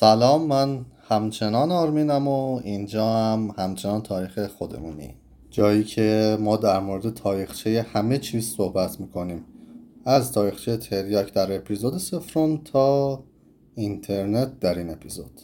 سلام من همچنان آرمینم و اینجا هم همچنان تاریخ خودمونی. جایی که ما در مورد تاریخچه همه چیز صحبت می‌کنیم. از تاریخچه تریاک در اپیزود سفرون تا اینترنت در این اپیزود.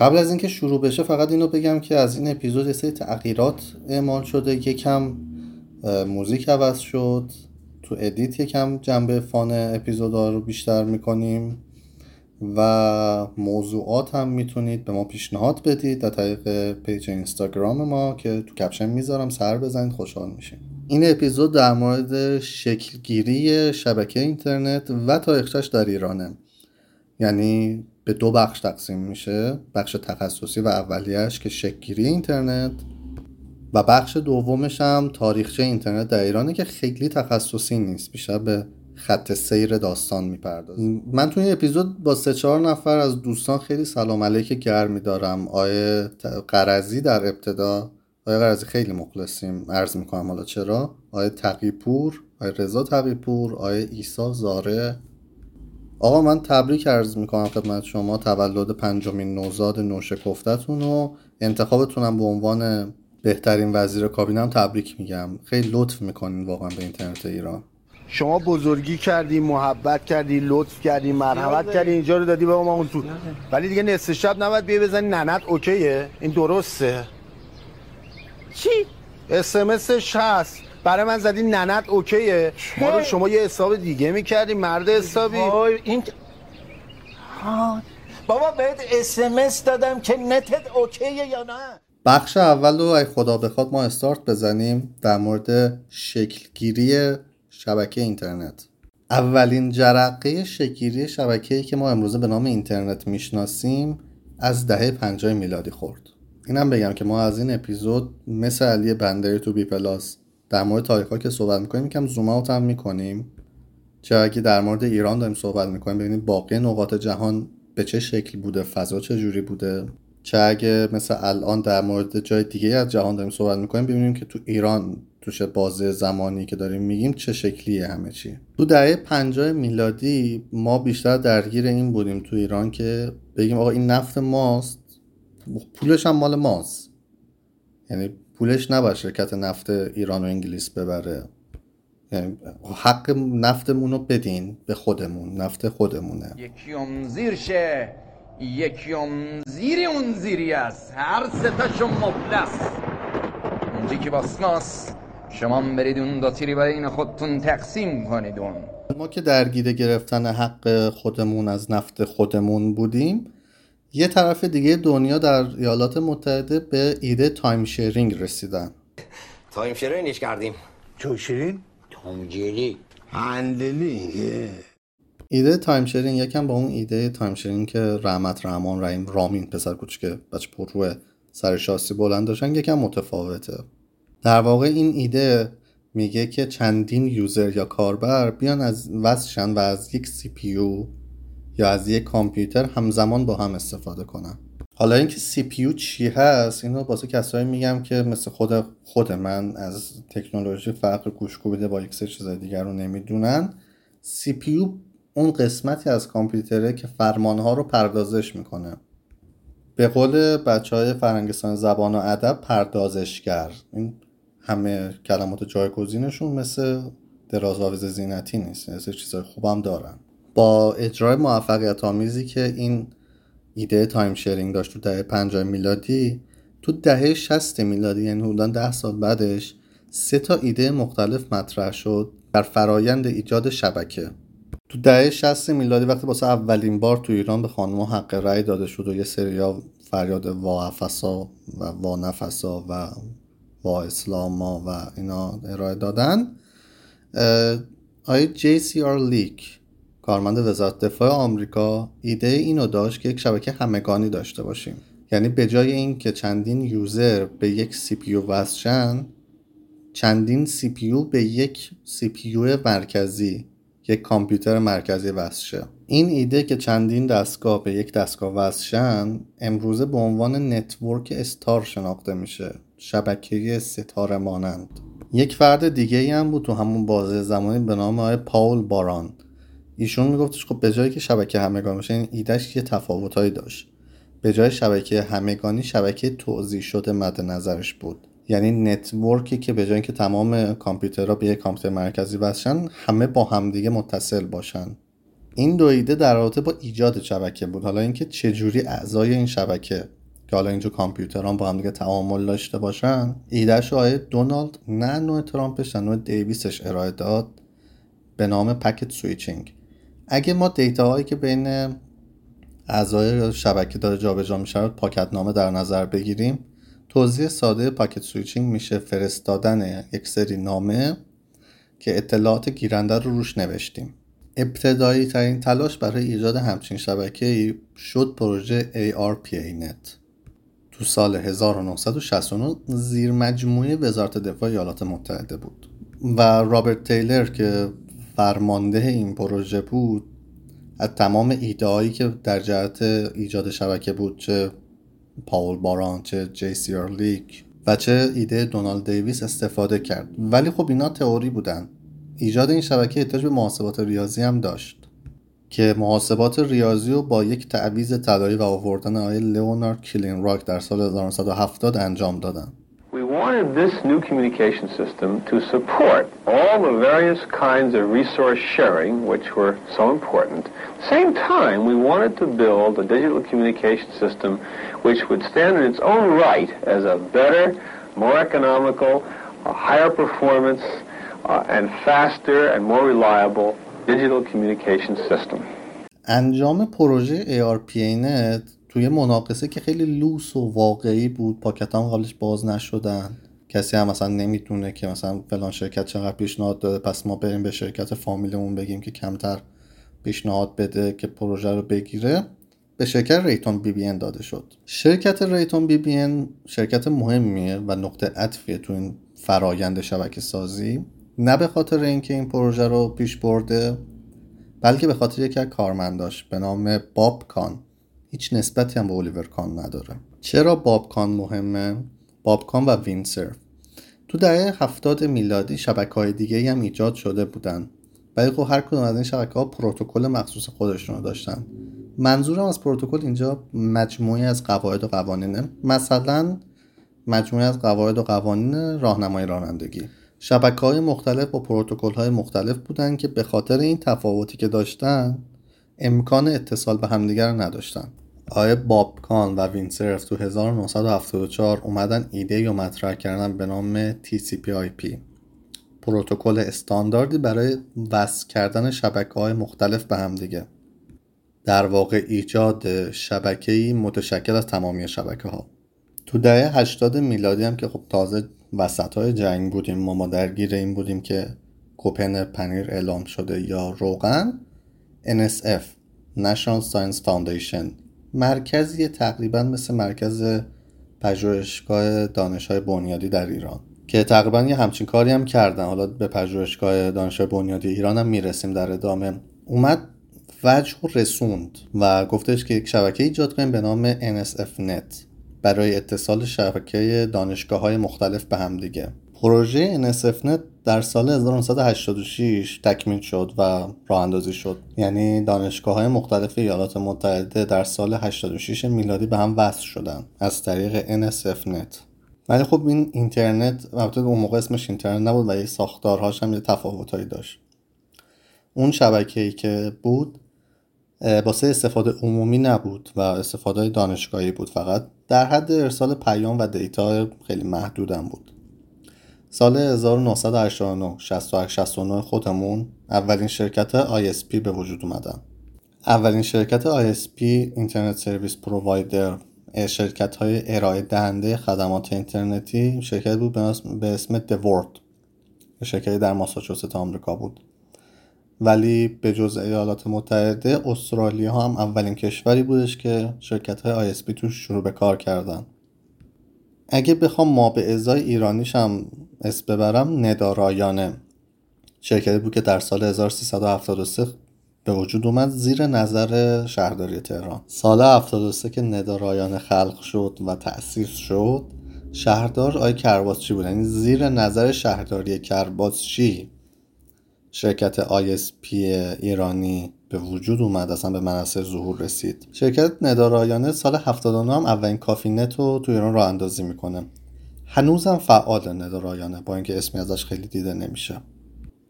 قبل از اینکه شروع بشه فقط اینو بگم که از این اپیزود یه سری تغییرات اعمال شده. یکم موزیک عوض شد. تو edit یکم جنبه fun اپیزودا رو بیشتر می‌کنیم و موضوعات هم می‌تونید به ما پیشنهاد بدید از طریق page اینستاگرام ما که تو caption می‌ذارم. سر بزنید خوشحال میشیم. این اپیزود در مورد شکلگیری شبکه اینترنت و تاریخچش در ایرانه. یعنی به دو بخش تقسیم میشه. بخش تخصصی و اولیش که شکلگیری اینترنت. و بخش دومش هم تاریخچه اینترنت در ایرانه که خیلی تخصصی نیست. بیشتر به خط سیر داستان می‌پردازه. من توی این اپیزود با سه چهار نفر از دوستان خیلی سلام علیک گرمی دارم آیه قرزی در ابتدا. آیه قرزی خیلی مخلصیم. عرض می‌کنم حالا چرا؟ آیه تقیپور آیه رضا تقیپور آیه ایسا زاره. آقا من تبریک عرض می‌کنم خدمت شما تولد پنجمین نوزاد نوشکفتتون و انتخابتونم به عنوان بهترین وزیر کابینه هم تبریک میگم. خیلی لطف می‌کنین واقعا به اینترنت ایران. شما بزرگی کردی محبت کردی لطف کردی مرحمت کردی اینجا رو دادی به ما اون تو. ولی دیگه نصف شب نباید بیای بزنی. ننت اوکیه؟ این درسته. چی؟ اسمسش هست. برای من زدی ننت اوکیه. ما رو شما یه حساب دیگه می‌کردی مرد حسابی. این بابا بهت اسمس دادم که نتت اوکیه یا نه؟ بخش اول رو ای خدا بخواد ما استارت بزنیم در مورد شکلگیری شبکه اینترنت. اولین جرقه شکلگیری شبکه‌ای که ما امروزه به نام اینترنت می‌شناسیم از دهه 50 میلادی خورد. اینم بگم که ما از این اپیزود مثل علی بندری تو بی پلاس در مورد تاریخ ها که صحبت می‌کنیم یکم زوم اوت هم می‌کنیم. چه اگه در مورد ایران داریم صحبت می‌کنیم ببینیم باقی نقاط جهان به چه شکل بوده فضا چه جوری بوده. چه اگه مثل الان در مورد جای دیگه از جهان داریم صحبت می‌کنیم ببینیم که تو ایران توش بازه زمانی که داریم میگیم چه شکلیه همه چی. تو دهه 50 میلادی ما بیشتر درگیر این بودیم تو ایران که بگیم آقا این نفت ماست پولش هم مال ماست. یعنی پولش نباید شرکت نفت ایران و انگلیس ببره. یعنی حق نفتمون رو بدین به خودمون نفت خودمونه. یکیوم زیر شه یکیوم زیر اون زیری است. هر ستاشو مفلس. اونجی که باسناس شما برید اون دو تیری برای این خودتون تقسیم کنید اون. ما که درگیر گرفتن حق خودمون از نفت خودمون بودیم یه طرف دیگه دنیا در ایالات متحده به ایده تایم شیرینگ رسیدن. تایم شیرینگش کردیم. چو شیرین؟ تامجیری هندلی ایده تایم شیرینگ یکم با اون ایده تایم شیرینگ که رحمت رحمان رحیم رامین پسر کوچیک بچه پر روی سر شاسی بلند داشتن یکم متفاوته. در واقع این ایده میگه که چندین یوزر یا کاربر بیان از وصلشن و از یک سی پی یو یا از یک کامپیوتر همزمان با هم استفاده کنن حالا اینکه CPU چی هست اینو واسه کسایی میگم که مثل خود خود من از تکنولوژی فرق گوشت کوبیده با یک سری چیزای دیگر رو نمی‌دونن. CPU اون قسمتی از کامپیوتره که فرمانها رو پردازش می‌کنه. به قول بچه های فرنگستان زبان و ادب پردازشگر. این همه کلمات جایگزینشون مثل درازآویز زینتی نیست مثل چیزای خوبم دارن. با اجرای موفقیت آمیزی که این ایده time sharing داشت تو دهه 50 میلادی تو دهه 60 میلادی یعنی حدودا 10 سال بعدش سه تا ایده مختلف مطرح شد در فرایند ایجاد شبکه. تو دهه 60 میلادی وقتی واسه اولین بار تو ایران به خانم‌ها حق رأی داده شد و یه سریا فریاد وااسفا و وانفسا و با اسلاما و اینا ارائه دادن آقای جی سی آر لیک کارمند وزارت دفاع آمریکا ایده اینو داشت که یک شبکه همگانی داشته باشیم. یعنی به جای این که چندین user به یک CPU وصل شن چندین CPU به یک CPU مرکزی یک کامپیوتر مرکزی وصل این ایده که چندین دستگاه به یک دستگاه وصل شن امروزه به عنوان network star شناخته میشه. شبکه ستاره مانند یک فرد دیگه ای هم بود تو همون بازه زمانی به نام آقای پاول باران. ایشون میگفتش خب به جایی که شبکه همگانی باشه این ایدهش یه تفاوتهایی داشت. به جای شبکه همگانی شبکه توضیح شده مد نظرش بود. یعنی نتورکی که به جای که تمام کامپیوترها به یک کامپیوتر مرکزی وصلن همه با همدیگه متصل باشن. این دو ایده در رابطه با ایجاد شبکه بود. حالا اینکه چجوری اعضای این شبکه که حالا اینجا کامپیوتران با هم دیگه تعامل داشته باشن ایدهش آقای دونالد نه نوع ترامپش نوع دیویسش ارائه داد. به نام packet switching. اگه ما دیتا هایی که بین اعضای شبکه داره جابجا میشه پاکت نامه در نظر بگیریم توضیح ساده packet switching میشه فرستادن یک سری نامه که اطلاعات گیرنده رو روش نوشتیم. ابتدایی ترین تلاش برای ایجاد همچین شبکه شد پروژه ARPANET تو سال 1969 زیر مجموعه وزارت دفاع ایالات متحده بود. و رابرت تیلر که فرمانده این پروژه بود از تمام ایده که در جهت ایجاد شبکه بود چه پاول باران چه جی سی لیک و چه ایده دونالد دیویس استفاده کرد. ولی خب اینا تئوری بودن. ایجاد این شبکه احتیاج به محاسبات ریاضی هم داشت که محاسبات ریاضی رو با یک تعویز طلایی و آوردن آقای لئونارد کلین راک در سال 1970 انجام دادن. wanted this new communication system to support all the various kinds of resource sharing which were so important. At the same time, we wanted to build a digital communication system which would stand in its own right as a better, more economical, a higher performance, uh, and faster and more reliable digital communication system. انجام پروژه ARPANET توی مناقصه که خیلی لوس و واقعی بود پاکت هم قبلش باز نشدن. کسی هم مثلا نمی‌تونه که مثلا فلان شرکت چقدر پیشنهاد داده پس ما بریم به شرکت فامیلمون بگیم که کمتر پیشنهاد بده که پروژه رو بگیره. به شرکت ریتون بی بی داده شد. شرکت ریتون بی بی شرکت مهمیه و نقطه عطفیه تو این فرایند شبکه سازی. نه به خاطر اینکه این پروژه رو پیش برده بلکه به خاطر یکی از کارمنداش به نام باب کان هیچ نسبتی هم به الیور کان نداره. چرا باب کان مهمه؟ باب کان و وینسر. تو دهه هفتاد میلادی شبکه های دیگه هم ایجاد شده بودن. ولی خب هر کدوم از این شبکه ها پروتکل مخصوص خودشون رو داشتن. منظورم از پروتکل اینجا مجموعی از قواعد و قوانینه. مثلا مجموعی از قواعد و قوانین راهنمای رانندگی. شبکه های مختلف با پروتکل های مختلف بودن که به خاطر این تفاوتی که داشتن امکان اتصال به همدیگر نداشتن. آقای باب کان و وینسرف تو 1974 اومدن ایده یا مطرح کردن به نام TCP/IP پروتکل استانداردی برای وصل کردن شبکه های مختلف به همدیگه در واقع ایجاد شبکه‌ای متشکل از تمامی شبکه ها تو دهه 80 میلادی هم که خب تازه وسط های جنگ بودیم ما ما درگیر این بودیم که کوپن پنیر اعلام شده یا روغن NSF National Science Foundation. مرکزی تقریبا مثل مرکز پژوهشگاه دانشهای بنیادی در ایران که تقریبا یه همچین کاری هم کردن. حالا به پژوهشگاه دانشهای بنیادی ایران هم می‌رسیم در ادامه. اومد وجه رسوند و گفتش که یک شبکه ایجاد کنیم به نام NSF Net برای اتصال شبکه دانشگاه های مختلف به هم دیگه. پروژه NSFNet در سال 1986 تکمیل شد و راه اندازی شد. یعنی دانشگاه های مختلف ایالات متحده در سال 86 میلادی به هم وصل شدن از طریق NSFNet ولی خب این اینترنت البته اون موقع اسمش اینترنت نبود و یه ساختارهاش هم یه تفاوتهایی داشت. اون شبکه ای که بود واسه استفاده عمومی نبود و استفاده دانشگاهی بود فقط. در حد ارسال پیام و دیتا خیلی محدودم بود. سال 1989 68 خودمون اولین شرکت ISP به وجود اومدن. اولین شرکت ISP اینترنت سرویس پرووایدر شرکت های ارائه دهنده خدمات اینترنتی شرکت بود به اسم دورد شرکتی در ماساچوست آمریکا بود. ولی به جز ایالات متحده استرالیا هم اولین کشوری بودش که شرکت های ISP توش شروع به کار کردن. اگه بخوام ما به ازای ایرانیش هم اسم ببرم ندارایانه شرکتی بود که در سال 1373 به وجود اومد زیر نظر شهرداری تهران. سال 73 که ندارایانه خلق شد و تأسیس شد شهردار آی کرباسچی بود؟ یعنی زیر نظر شهرداری کرباسچی شرکت ISP ایرانی به وجود اومد اصلا به منصه ظهور رسید. شرکت ندارایانه سال 79 هم اولین کافی نت رو تو ایران راه اندازی می‌کنه. هنوزم فعال ندارایانه با اینکه اسمی ازش خیلی دیده نمیشه.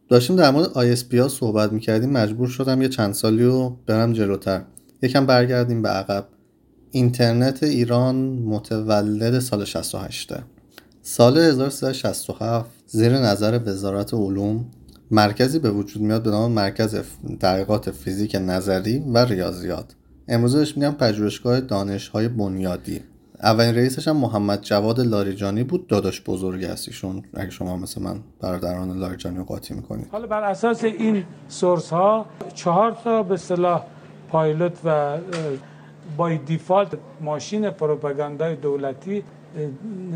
داشتیم در مورد ISP ها صحبت می‌کردیم مجبور شدم یه چند سالی رو برم جلوتر. یکم برگردیم به عقب. اینترنت ایران متولد سال 68 سال 1367 زیر نظر وزارت علوم مرکزی به وجود میاد به نام مرکز تحقیقات فیزیک نظری و ریاضیات. امروزه بهش میگم پژوهشگاه دانشهای بنیادی. اولین رئیسش هم محمد جواد لاریجانی بود داداش بزرگی هست ایشون اگه شما مثل من برادران لاریجانی رو قاطی می‌کنید. حالا بر اساس این source ها چهار تا به صلاح پایلوت و by default ماشین پروپاگاندای دولتی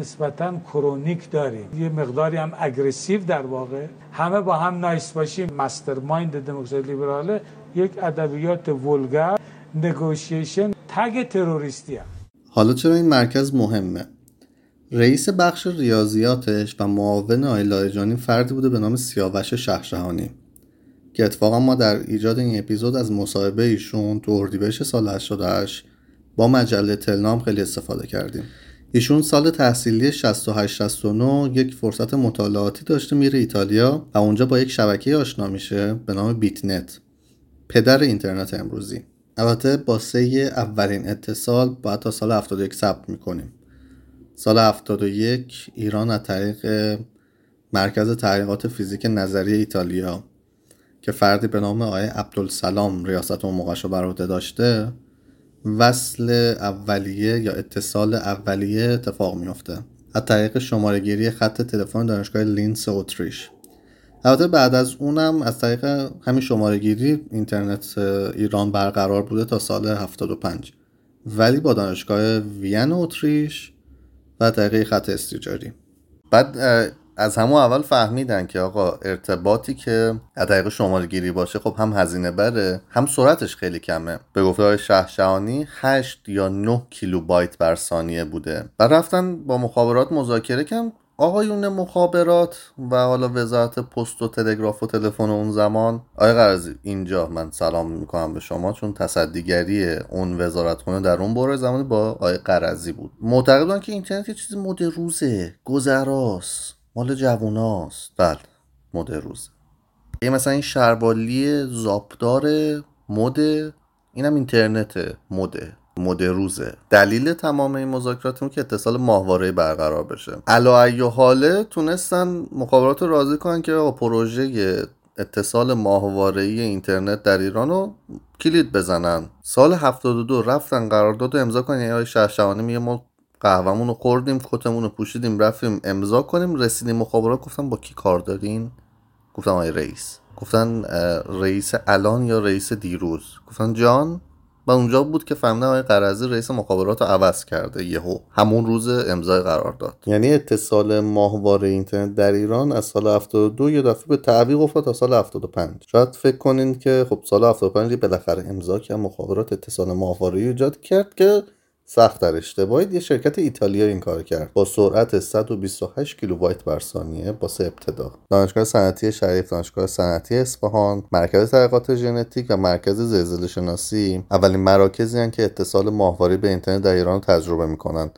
نسبتا chronic داریم. یه مقداری هم aggressive در واقع. همه با هم nice باشیم. mastermind دموکراسی لیبراله. یک ادبیات vulgar نگوشیشن. تگ تروریستی هم. حالا چرا این مرکز مهمه؟ رئیس بخش ریاضیاتش و معاون آیلایجانی فردی بوده به نام سیاوش شهرشهانی که اتفاقا ما در ایجاد این اپیزود از مصاحبه ایشون تو اردیبهشت سال 88 با مجله تلنام خیلی استفاده کردیم. ایشون سال تحصیلی 68 69 یک فرصت مطالعاتی داشته میره ایتالیا و اونجا با یک شبکه آشنا میشه به نام بیت نت پدر اینترنت امروزی. البته واسه اولین اتصال باید تا سال 71 صبر می‌کنیم. سال 71 ایران از طریق مرکز تحقیقات فیزیک نظری ایتالیا که فردی به نام آقای عبدالسلام ریاست اون موقعش رو داشته وصل اولیه یا اتصال اولیه اتفاق میفته از طریق شماره‌گیری خط تلفن دانشگاه لینتس اتریش. البته بعد از اونم از طریق همین شمارهگیری اینترنت ایران برقرار بوده تا سال 75 ولی با دانشگاه وین اتریش و طریق خط استیجاری. بعد از همون اول فهمیدن که آقا ارتباطی که از طریق شماره گیری باشه خب هم هزینه بره هم سرعتش خیلی کمه. به گفته های شهشهانی 8 یا 9 کیلوبایت بر ثانیه بوده. و رفتن با مخابرات مذاکره کردن. آقایون مخابرات و حالا وزارت پست و تلگراف و تلفن اون زمان. آقای قرضی اینجا من سلام می‌کنم به شما چون تصدیگری اون وزارتخونه در اون باره زمانی با آقای قرضی بود. معتقدن که اینترنت یه چیزی مد روزه گذراست. مال جووناست. بله مد روزه یه مثلا این شربالی زاپدار مد اینم اینترنت مده مد روزه دلیل تمام این مذاکرات که اتصال ماهواره برقرار بشه. علا ای حاله تونستن مخابرات رو راضی کنن که با پروژه اتصال ماهواره اینترنت در ایران رو کلید بزنن. سال 72 رفتن قرارداد امضا کنن. یعنی آقای شهشوانی میگه ما قهوهمون رو خوردیم کتمون رو پوشیدیم رفتیم امضا کنیم رسیدیم مخابرات گفتن با کی کار دارین؟ گفتم آقای رئیس. گفتن رئیس الان یا رئیس دیروز؟ گفتن جان و اونجا بود که فهمیدم آقای قرضی رئیس مخابرات رو عوض کرده یهو همون روز امضای قرار داد. یعنی اتصال ماهواره اینترنت در ایران از سال 72 یه دفعه به تعویق افتاد تا سال 75 شاید فکر کنین که خب سال 75 بالاخره امضا که مخابرات اتصال ماهواره ایجاد کرد که سخت در اشتباهی یه شرکت ایتالیا این کار کرد. با سرعت 128 کیلوبایت بر ثانیه واسه ابتدا. دانشگاه صنعتی شریف دانشگاه صنعتی اصفهان مرکز تحقیقات ژنتیک و مرکز زلزله شناسی اولین مراکزی که اتصال ماهواره به اینترنت در ایران تجربه می‌کنن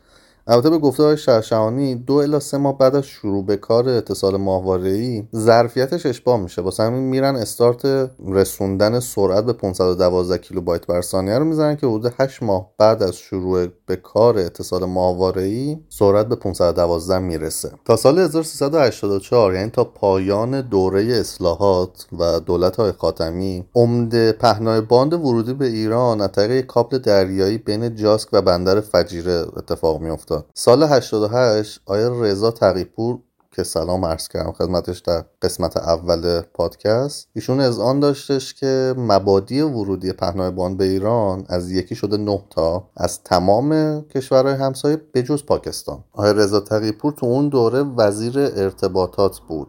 البته به گفته های شهشهانی دو الی سه ماه بعد از شروع به کار اتصال ماهواره ظرفیتش اشباع میشه. واسه همین میرن استارت رسوندن سرعت به 512 کیلوبایت بر ثانیه رو می‌زنن که حدود 8 ماه بعد از شروع به کار اتصال ماهواره سرعت به 512 می‌رسه. تا سال 1384 یعنی تا پایان دوره اصلاحات و دولت های خاتمی عمده پهنای باند ورودی به ایران از طریق کابل دریایی بین جاسک و بندر فجیره اتفاق میافتاد. سال 88 آیا رضا تقیپور که سلام عرض کردم خدمتش در قسمت اول پادکست ایشون از آن داشتش که مبادی ورودی پهنای به ایران از یکی شده نه تا از تمام کشورهای همسایه بجز پاکستان. آقای رضا تقیپور تو اون دوره وزیر ارتباطات بود.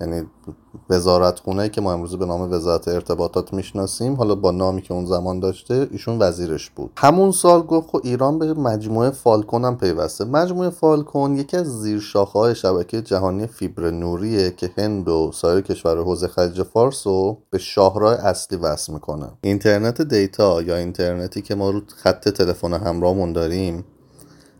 یعنی وزارت خونه که ما امروز به نام وزارت ارتباطات می‌شناسیم حالا با نامی که اون زمان داشته ایشون وزیرش بود. همون سال گفت خب ایران به مجموعه فالکون هم پیوسته. مجموعه فالکون یکی از زیرشاخه‌های شبکه جهانی فیبر نوریه که هند و سایر کشور حوزه خلیج فارس رو به شاهراه اصلی وصل می‌کنه. اینترنت دیتا یا اینترنتی که ما رو خط تلفن همراهمون داریم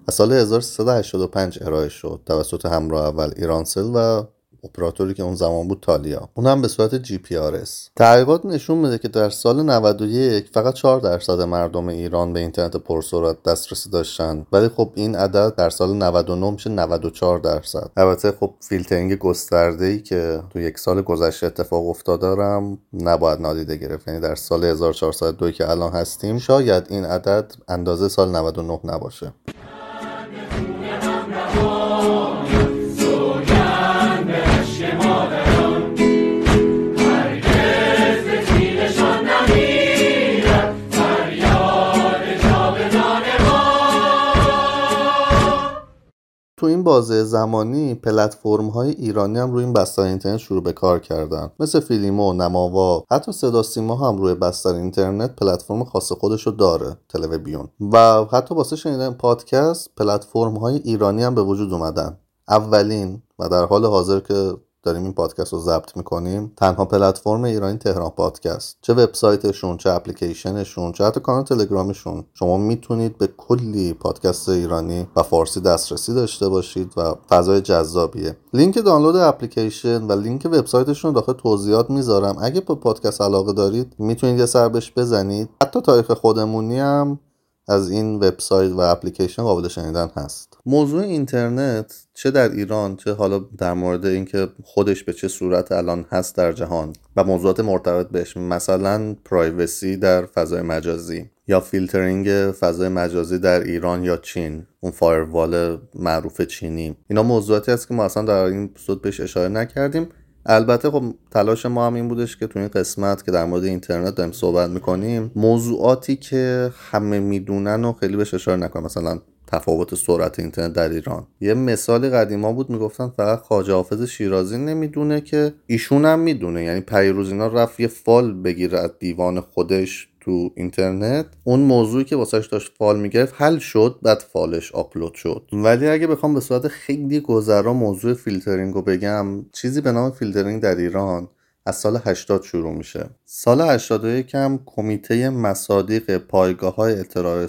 از سال 1385 ارائه شد توسط همراه اول ایرانسل و اپراتوری که اون زمان بود تالیا. اون هم به صورت GPRS. تحقیقات نشون میده که در سال 91 فقط 4 درصد مردم ایران به اینترنت پرسرعت دسترسی داشتن. ولی خب این عدد در سال 99 میشه 94 درصد. البته خب فیلترینگ گسترده ای که تو یک سال گذشته اتفاق افتاده دارم نباید نادیده گرفت. یعنی در سال 1402 که الان هستیم شاید این عدد اندازه سال 99 نباشه. تو این بازه زمانی پلتفرم های ایرانی هم روی این بستر اینترنت شروع به کار کردن. مثل فیلیمو نماوا حتی صدا سیما هم روی بستر اینترنت پلتفرم خاص خودشو داره تلویزیون. و حتی واسه شنیدن پادکست پلتفرم های ایرانی هم به وجود اومدن. اولین و در حال حاضر که داریم این پادکست رو ضبط می‌کنیم. تنها پلتفرم ایرانی تهران پادکست. چه وبسایتشون چه اپلیکیشنشون چه حتی کانال تلگرامشون. شما می‌تونید به کلی پادکست ایرانی و فارسی دسترسی داشته باشید و فضای جذابیه. لینک دانلود اپلیکیشن و لینک وبسایتشون داخل توضیحات می‌ذارم. اگه به پادکست علاقه دارید می‌تونید یه سر بهش بزنید. حتی تاریخ خودمونی هم از این وبسایت و اپلیکیشن قابل شنیدن هست. موضوع اینترنت چه در ایران چه حالا در مورد اینکه خودش به چه صورت الان هست در جهان و موضوعات مرتبط بهش مثلا privacy در فضای مجازی یا فیلترینگ فضای مجازی در ایران یا چین اون فایروال معروف چینی. اینا موضوعاتی هست که ما اصلا در این اپیزود بهش اشاره نکردیم. البته خب تلاش ما هم این بودش که تو این قسمت که در مورد اینترنت داریم صحبت می‌کنیم موضوعاتی که همه می‌دونن و خیلی بهش اشاره نکنم مثلا تفاوت سرعت اینترنت در ایران. یه مثال قدیما بود می‌گفتن فقط خواجه حافظ شیرازی نمی‌دونه که ایشون هم می‌دونه. یعنی پریروز اینا رفت یه فال بگیره از دیوان خودش. تو اینترنت. اون موضوعی که واسش داشت فال می‌گرفت حل شد بعد فالش آپلود شد. ولی اگه بخوام به صورت خیلی گذرا موضوع فیلترینگ رو بگم چیزی به نام فیلترینگ در ایران از سال 80 شروع میشه. سال 81 هم کمیته مصادیق پایگاه های اطلاع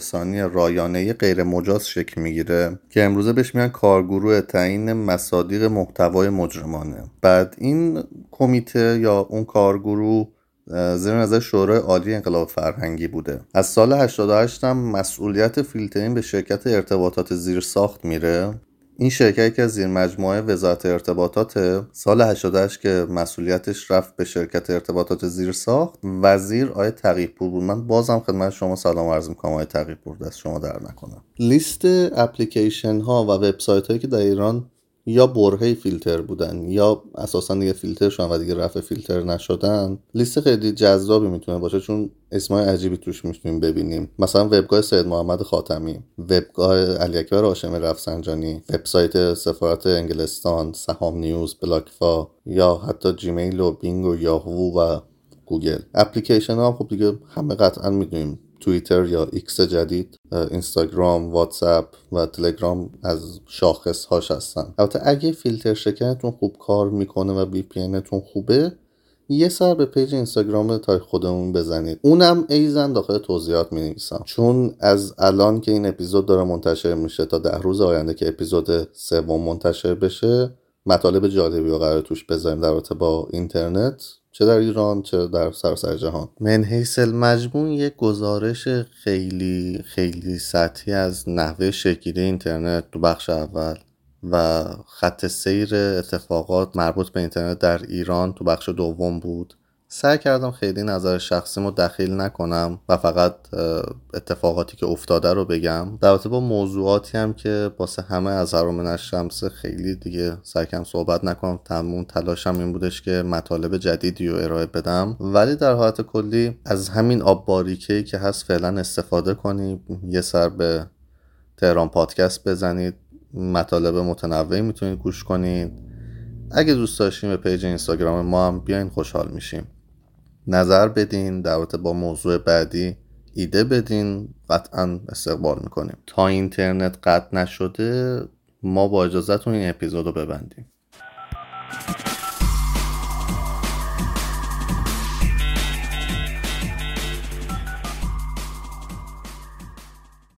رایانه غیر مجاز شکل می‌گیره که امروزه بهش میگن کارگروه تعیین مصادیق محتوای مجرمانه. بعد این کمیته یا اون کارگروه زیر نظر شورای عالی انقلاب فرهنگی بوده. از سال 88 هم مسئولیت فیلترینگ به شرکت ارتباطات زیر ساخت میره. این شرکتی که از زیر مجموعه وزارت ارتباطات سال 88 که مسئولیتش رفت به شرکت ارتباطات زیر ساخت وزیر آیه تقیپور بود. من بازم خدمت شما سلام عرض می‌کنم آیه تقیپور دست شما در نکنم لیست اپلیکیشن ها و وبسایت هایی که در ایران یه برهه فیلتر بودن یا اساسا دیگه فیلتر شدن و دیگه رفع فیلتر نشدن. لیست خیلی جذابی می‌تونه باشه چون اسمای عجیبی توش می‌تونیم ببینیم. مثلا وبگاه سید محمد خاتمی وبگاه علی اکبر هاشمی رفسنجانی وبسایت سفارت انگلستان سهام نیوز بلاگفا یا حتی جیمیل و بینگ و یاهو و گوگل. اپلیکیشن ها خب دیگه همه قطعا می‌دونیم توییتر یا ایکس جدید اینستاگرام واتساپ و تلگرام از شاخص هاش هستن. البته اگه فیلتر شکنتون خوب کار می‌کنه و VPN خوبه یه سر به پیج اینستاگرام تاریخ خودمون بزنید. اونم ایضا داخل توضیحات می نویسم چون از الان که این اپیزود داره منتشر میشه تا ده روز آینده که اپیزود سوم منتشر بشه مطالب جالبی رو قرار توش بذاریم در رابطه با اینترنت. چه در ایران چه در سراسر جهان. من حیث المجموع یک گزارش خیلی خیلی سطحی از نحوه شکلی اینترنت تو بخش اول و خط سیر اتفاقات مربوط به اینترنت در ایران تو بخش دوم بود. سعی کردم خیلی نظر شخصیمو دخیل نکنم و فقط اتفاقاتی که افتاده رو بگم. در با موضوعاتی هم که باسه همه از هر شمس خیلی دیگه سعی کردم صحبت نکنم. تموم تلاشم این بودش که مطالب جدیدی رو ارائه بدم. ولی در حالت کلی از همین آب باریکه که هست فعلا استفاده کنید. یه سر به تهران پادکست بزنید. مطالب متنوعی می‌تونید گوش کنید. اگه دوست داشتین به پیج اینستاگرام ما هم بیاین خوشحال میشیم. نظر بدین دعوت با موضوع بعدی ایده بدین قطعا استقبال می‌کنیم. تا اینترنت قطع نشده ما با اجازهتون این اپیزود رو ببندیم.